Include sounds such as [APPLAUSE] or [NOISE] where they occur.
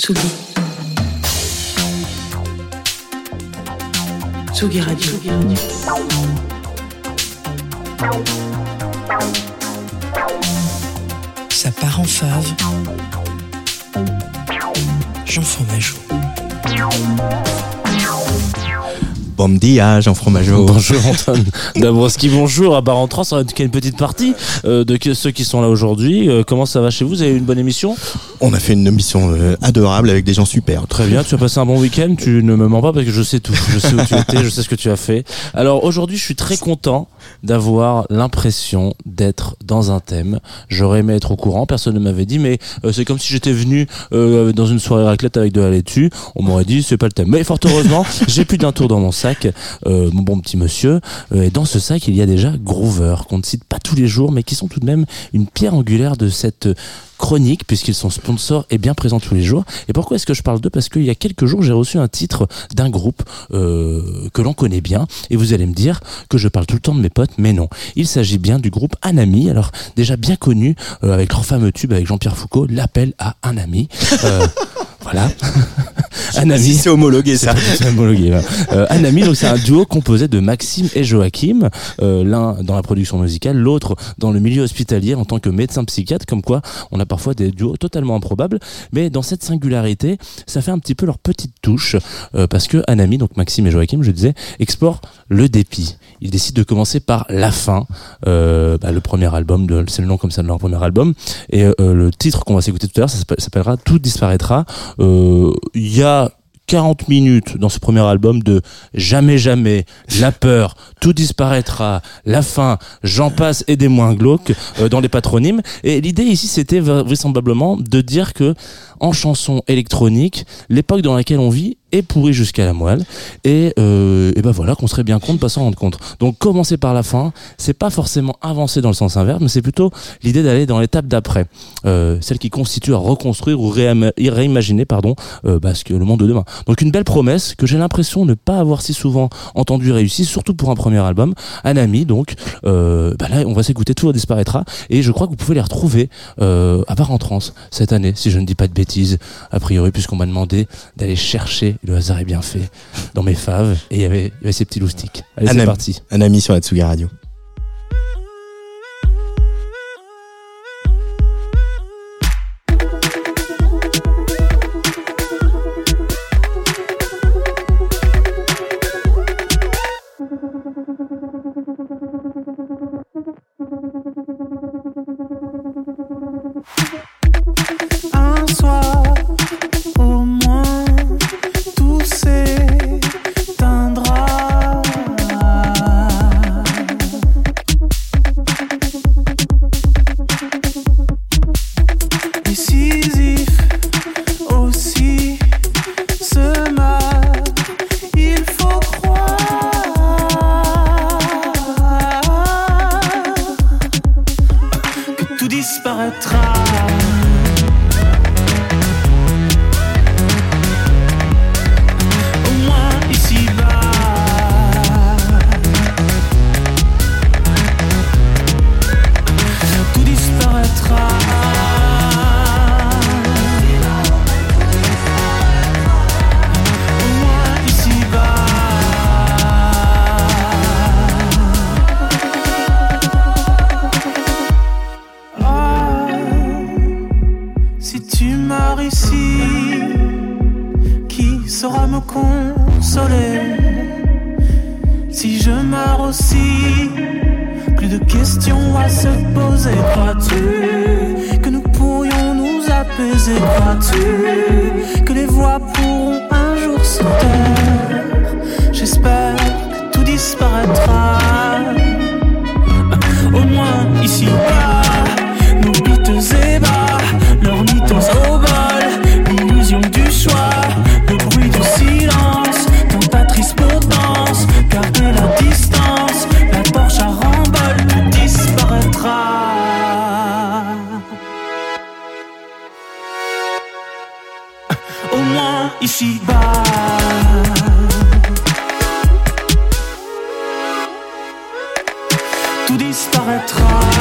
Tsugi. Tsugi Radio. Ça part en fave. Jean Fromageau. Bon dia, Jean Fromageau. [LAUGHS] Bonjour Antoine Dabrowski, bonjour. À part en on va une petite partie euh, de ceux qui sont là aujourd'hui. Euh, comment ça va chez vous? Vous avez eu une bonne émission? On a fait une émission euh, adorable avec des gens super. Très bien, tu as passé un bon week-end, tu ne me mens pas parce que je sais tout. Je sais où tu étais, je sais ce que tu as fait. Alors aujourd'hui, je suis très content d'avoir l'impression d'être dans un thème. J'aurais aimé être au courant, personne ne m'avait dit, mais euh, c'est comme si j'étais venu euh, dans une soirée raclette avec de la laitue. On m'aurait dit, c'est pas le thème. Mais fort heureusement, [LAUGHS] j'ai plus d'un tour dans mon sac, euh, mon bon petit monsieur. Et dans ce sac, il y a déjà Groover, qu'on ne cite pas tous les jours, mais qui sont tout de même une pierre angulaire de cette chronique puisqu'ils sont sponsors et bien présents tous les jours. Et pourquoi est-ce que je parle d'eux? Parce qu'il y a quelques jours, j'ai reçu un titre d'un groupe euh, que l'on connaît bien. Et vous allez me dire que je parle tout le temps de mes potes, mais non. Il s'agit bien du groupe Anami. Alors déjà bien connu euh, avec leur fameux tube avec Jean-Pierre Foucault, l'appel à un ami. Euh, [LAUGHS] voilà. [LAUGHS] Anami. C'est homologué ça. C'est homologué, ouais. [LAUGHS] Euh, Anami, donc c'est un duo composé de Maxime et Joachim, euh, l'un dans la production musicale, l'autre dans le milieu hospitalier en tant que médecin psychiatre, comme quoi on a parfois des duos totalement improbables, mais dans cette singularité, ça fait un petit peu leur petite touche, euh, parce que Anami, donc Maxime et Joachim, je disais, explorent le dépit. Ils décident de commencer par la fin, euh, bah, le premier album, de, c'est le nom comme ça de leur premier album, et euh, le titre qu'on va s'écouter tout à l'heure, ça s'appelle- s'appellera Tout disparaîtra. Euh, Il y a 40 minutes dans ce premier album de jamais jamais, la peur, tout disparaîtra, la fin, j'en passe et des moins glauques euh, dans les patronymes. Et l'idée ici c'était vra- vraisemblablement de dire que en chanson électronique, l'époque dans laquelle on vit est pourrie jusqu'à la moelle et, euh, et ben voilà qu'on serait bien con de pas s'en rendre compte. Donc commencer par la fin, c'est pas forcément avancer dans le sens inverse, mais c'est plutôt l'idée d'aller dans l'étape d'après, euh, celle qui constitue à reconstruire ou réimaginer pardon euh, bah, ce que le monde de demain. Donc une belle promesse que j'ai l'impression de ne pas avoir si souvent entendue réussie, surtout pour un premier album. Anami, donc euh, bah là on va s'écouter tout disparaîtra et je crois que vous pouvez les retrouver euh, à part en cette année, si je ne dis pas de bêtises, a priori puisqu'on m'a demandé d'aller chercher, le hasard est bien fait, dans mes faves et il y avait, il y avait ces petits loustiques. Allez c'est parti. Un ami sur la Tsugi Radio. Un soir, consoler Si je meurs aussi, plus de questions à se poser. Crois-tu que nous pourrions nous apaiser? Crois-tu que les voix pourront un jour se J'espère que tout disparaîtra. Au moins ici disparaîtra.